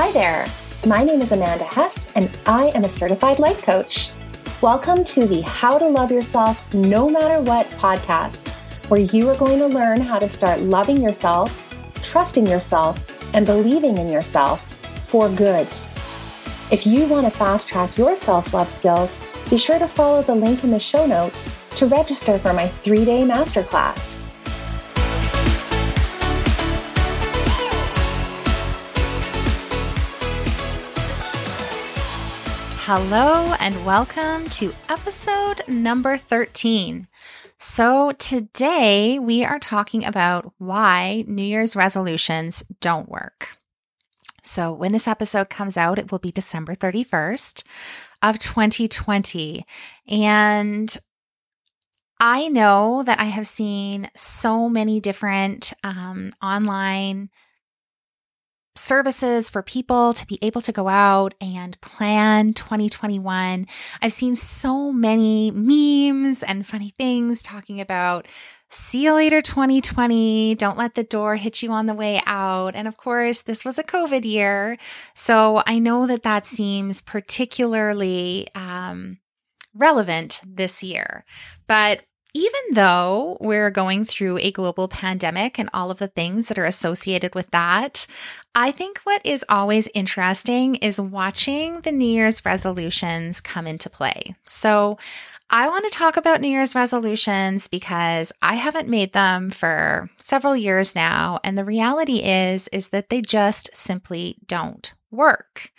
Hi there. My name is Amanda Hess, and I am a certified life coach. Welcome to the How to Love Yourself No Matter What podcast, where you are going to learn how to start loving yourself, trusting yourself, and believing in yourself for good. If you want to fast track your self love skills, be sure to follow the link in the show notes to register for my three day masterclass. Hello, and welcome to episode number 13. So, today we are talking about why New Year's resolutions don't work. So, when this episode comes out, it will be December 31st of 2020. And I know that I have seen so many different um, online services for people to be able to go out and plan 2021. I've seen so many memes and funny things talking about see you later 2020, don't let the door hit you on the way out. And of course, this was a COVID year. So I know that that seems particularly um, relevant this year. But even though we're going through a global pandemic and all of the things that are associated with that, I think what is always interesting is watching the New Year's resolutions come into play. So, I want to talk about New Year's resolutions because I haven't made them for several years now and the reality is is that they just simply don't work.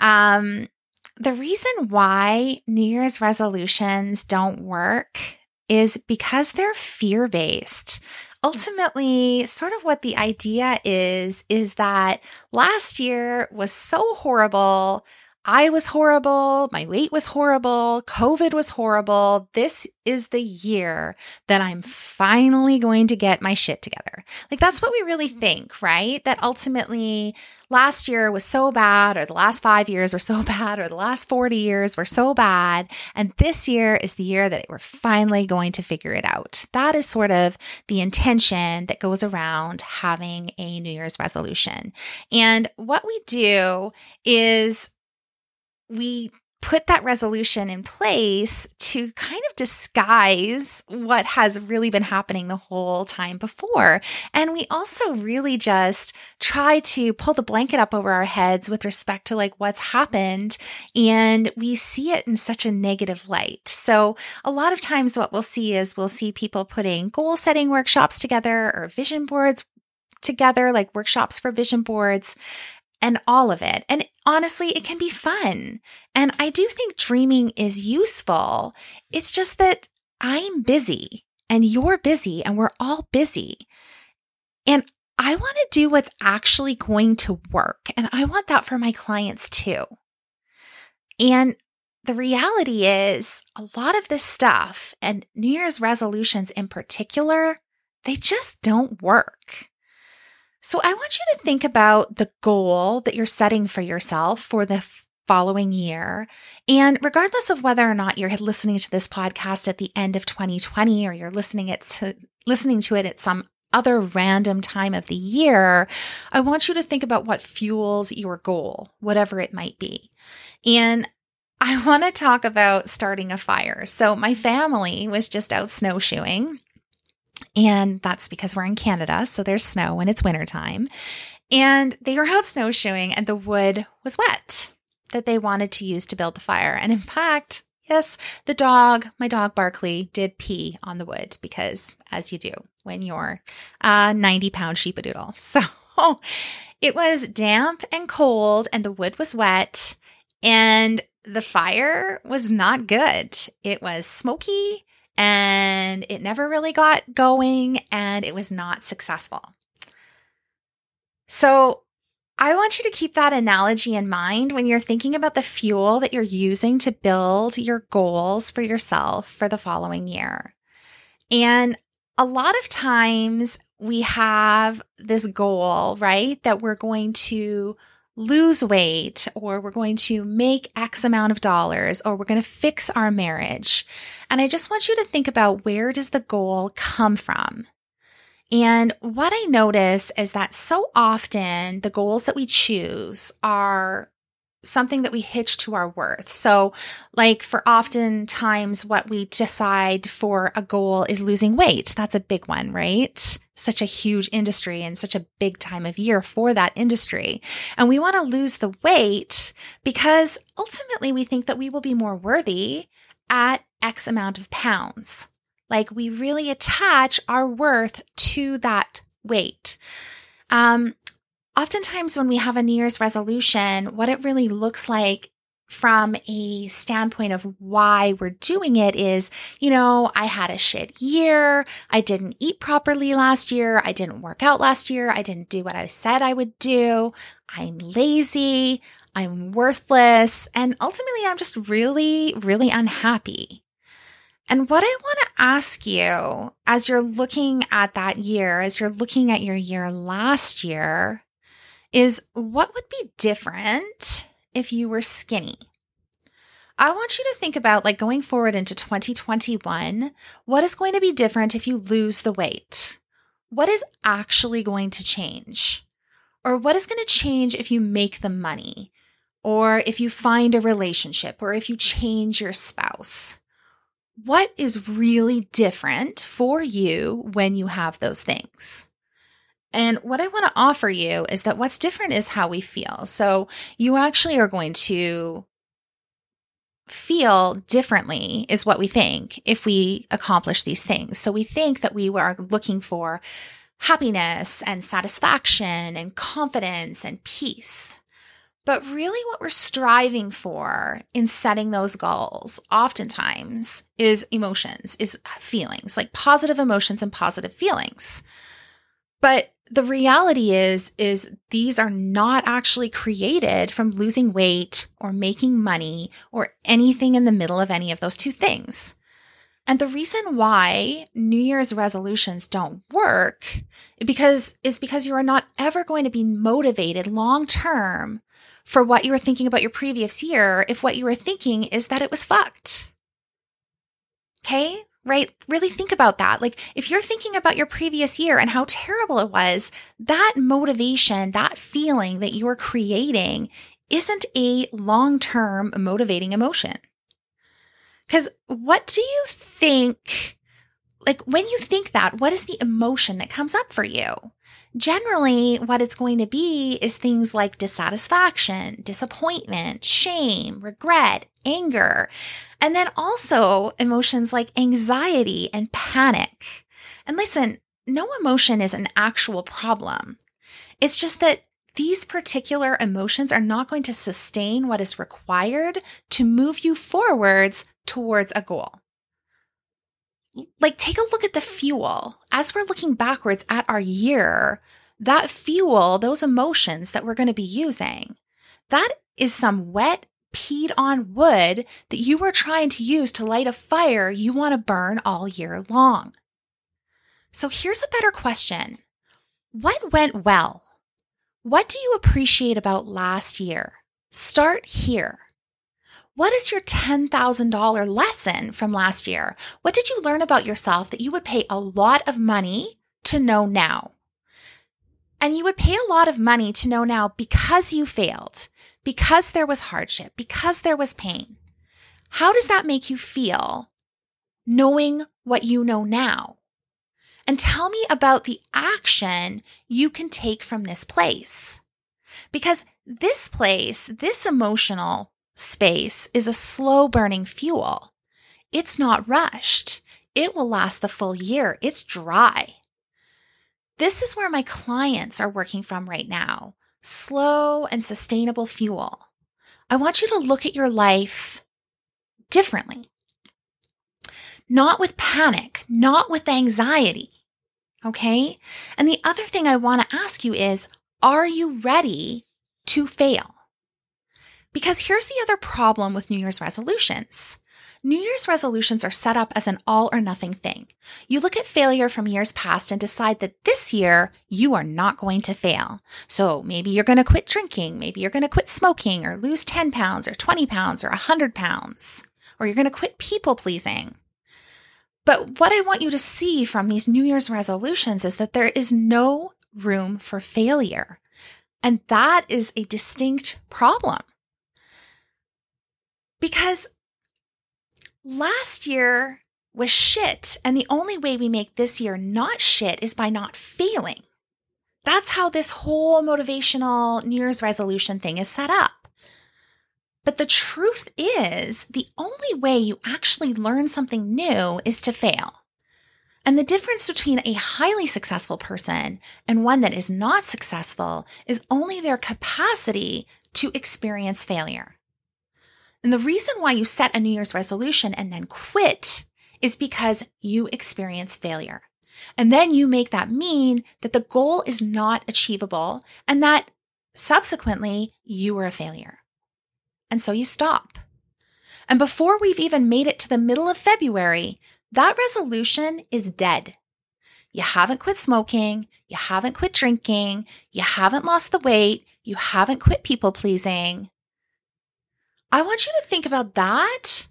Um the reason why New Year's resolutions don't work is because they're fear based. Ultimately, sort of what the idea is, is that last year was so horrible. I was horrible. My weight was horrible. COVID was horrible. This is the year that I'm finally going to get my shit together. Like, that's what we really mm-hmm. think, right? That ultimately last year was so bad, or the last five years were so bad, or the last 40 years were so bad. And this year is the year that we're finally going to figure it out. That is sort of the intention that goes around having a New Year's resolution. And what we do is we put that resolution in place to kind of disguise what has really been happening the whole time before. And we also really just try to pull the blanket up over our heads with respect to like what's happened. And we see it in such a negative light. So a lot of times what we'll see is we'll see people putting goal setting workshops together or vision boards together, like workshops for vision boards and all of it. And honestly, it can be fun. And I do think dreaming is useful. It's just that I'm busy and you're busy and we're all busy. And I want to do what's actually going to work. And I want that for my clients too. And the reality is, a lot of this stuff and New Year's resolutions in particular, they just don't work. So I want you to think about the goal that you're setting for yourself for the following year. And regardless of whether or not you're listening to this podcast at the end of 2020 or you're listening it to listening to it at some other random time of the year, I want you to think about what fuels your goal, whatever it might be. And I want to talk about starting a fire. So, my family was just out snowshoeing and that's because we're in Canada, so there's snow when it's wintertime. And they were out snowshoeing, and the wood was wet that they wanted to use to build the fire. And in fact, yes, the dog, my dog Barkley, did pee on the wood because, as you do when you're a 90 pound sheepadoodle. So it was damp and cold, and the wood was wet, and the fire was not good. It was smoky and it never really got going and it was not successful. So, I want you to keep that analogy in mind when you're thinking about the fuel that you're using to build your goals for yourself for the following year. And a lot of times we have this goal, right? That we're going to lose weight or we're going to make X amount of dollars or we're going to fix our marriage. And I just want you to think about where does the goal come from? And what I notice is that so often the goals that we choose are something that we hitch to our worth. So, like for oftentimes, what we decide for a goal is losing weight. That's a big one, right? Such a huge industry and such a big time of year for that industry. And we want to lose the weight because ultimately we think that we will be more worthy at X amount of pounds. Like we really attach our worth to that weight. Um, oftentimes when we have a New Year's resolution, what it really looks like from a standpoint of why we're doing it is, you know, I had a shit year. I didn't eat properly last year. I didn't work out last year. I didn't do what I said I would do. I'm lazy. I'm worthless. And ultimately, I'm just really, really unhappy. And what I want to ask you as you're looking at that year, as you're looking at your year last year, is what would be different if you were skinny? I want you to think about like going forward into 2021, what is going to be different if you lose the weight? What is actually going to change? Or what is going to change if you make the money? Or if you find a relationship? Or if you change your spouse? What is really different for you when you have those things? And what I want to offer you is that what's different is how we feel. So you actually are going to feel differently, is what we think if we accomplish these things. So we think that we are looking for happiness and satisfaction and confidence and peace. But really, what we're striving for in setting those goals oftentimes is emotions, is feelings, like positive emotions and positive feelings. But the reality is is these are not actually created from losing weight or making money or anything in the middle of any of those two things. And the reason why New Year's resolutions don't work because is because you are not ever going to be motivated long term for what you were thinking about your previous year if what you were thinking is that it was fucked. Okay? Right? Really think about that. Like, if you're thinking about your previous year and how terrible it was, that motivation, that feeling that you're creating isn't a long term motivating emotion. Because what do you think? Like, when you think that, what is the emotion that comes up for you? Generally, what it's going to be is things like dissatisfaction, disappointment, shame, regret, anger. And then also emotions like anxiety and panic. And listen, no emotion is an actual problem. It's just that these particular emotions are not going to sustain what is required to move you forwards towards a goal. Like, take a look at the fuel. As we're looking backwards at our year, that fuel, those emotions that we're going to be using, that is some wet peed on wood that you were trying to use to light a fire you want to burn all year long. So here's a better question What went well? What do you appreciate about last year? Start here. What is your $10,000 lesson from last year? What did you learn about yourself that you would pay a lot of money to know now? And you would pay a lot of money to know now because you failed, because there was hardship, because there was pain. How does that make you feel knowing what you know now? And tell me about the action you can take from this place. Because this place, this emotional space, is a slow burning fuel. It's not rushed. It will last the full year. It's dry. This is where my clients are working from right now slow and sustainable fuel. I want you to look at your life differently. Not with panic, not with anxiety. Okay. And the other thing I want to ask you is are you ready to fail? Because here's the other problem with New Year's resolutions New Year's resolutions are set up as an all or nothing thing. You look at failure from years past and decide that this year you are not going to fail. So maybe you're going to quit drinking, maybe you're going to quit smoking or lose 10 pounds or 20 pounds or 100 pounds, or you're going to quit people pleasing. But what I want you to see from these New Year's resolutions is that there is no room for failure. And that is a distinct problem. Because last year was shit, and the only way we make this year not shit is by not failing. That's how this whole motivational New Year's resolution thing is set up. But the truth is, the only way you actually learn something new is to fail. And the difference between a highly successful person and one that is not successful is only their capacity to experience failure. And the reason why you set a New Year's resolution and then quit is because you experience failure. And then you make that mean that the goal is not achievable and that subsequently you were a failure. And so you stop. And before we've even made it to the middle of February, that resolution is dead. You haven't quit smoking. You haven't quit drinking. You haven't lost the weight. You haven't quit people pleasing. I want you to think about that.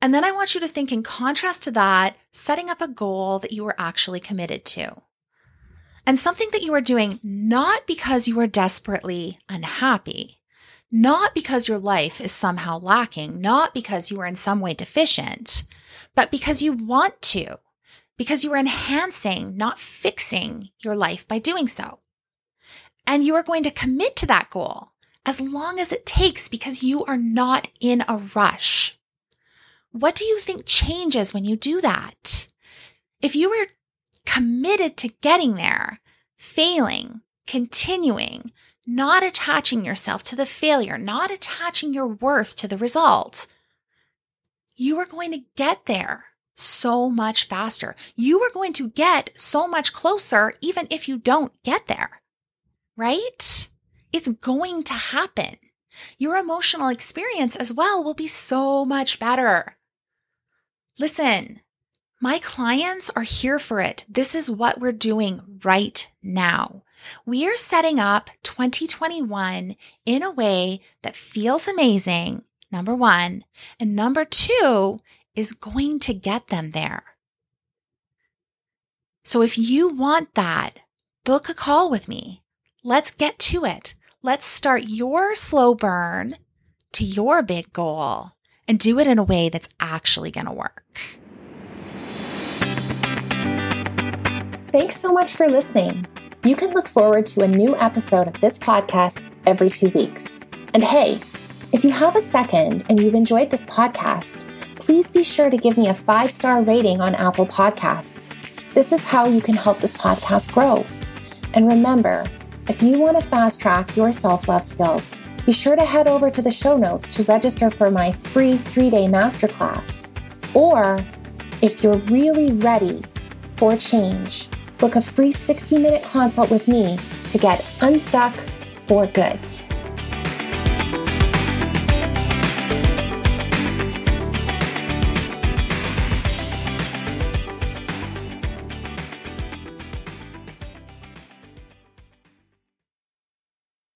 And then I want you to think in contrast to that, setting up a goal that you were actually committed to. And something that you are doing not because you are desperately unhappy, not because your life is somehow lacking, not because you are in some way deficient, but because you want to, because you are enhancing, not fixing your life by doing so. And you are going to commit to that goal as long as it takes because you are not in a rush. What do you think changes when you do that? If you were committed to getting there, failing, continuing, not attaching yourself to the failure, not attaching your worth to the result, you are going to get there so much faster. You are going to get so much closer, even if you don't get there, right? It's going to happen. Your emotional experience as well will be so much better. Listen, my clients are here for it. This is what we're doing right now. We are setting up 2021 in a way that feels amazing, number one. And number two is going to get them there. So if you want that, book a call with me. Let's get to it. Let's start your slow burn to your big goal and do it in a way that's actually going to work. Thanks so much for listening. You can look forward to a new episode of this podcast every two weeks. And hey, if you have a second and you've enjoyed this podcast, please be sure to give me a five star rating on Apple Podcasts. This is how you can help this podcast grow. And remember, if you want to fast track your self love skills, be sure to head over to the show notes to register for my free three day masterclass. Or if you're really ready for change, book a free 60 minute consult with me to get unstuck for good.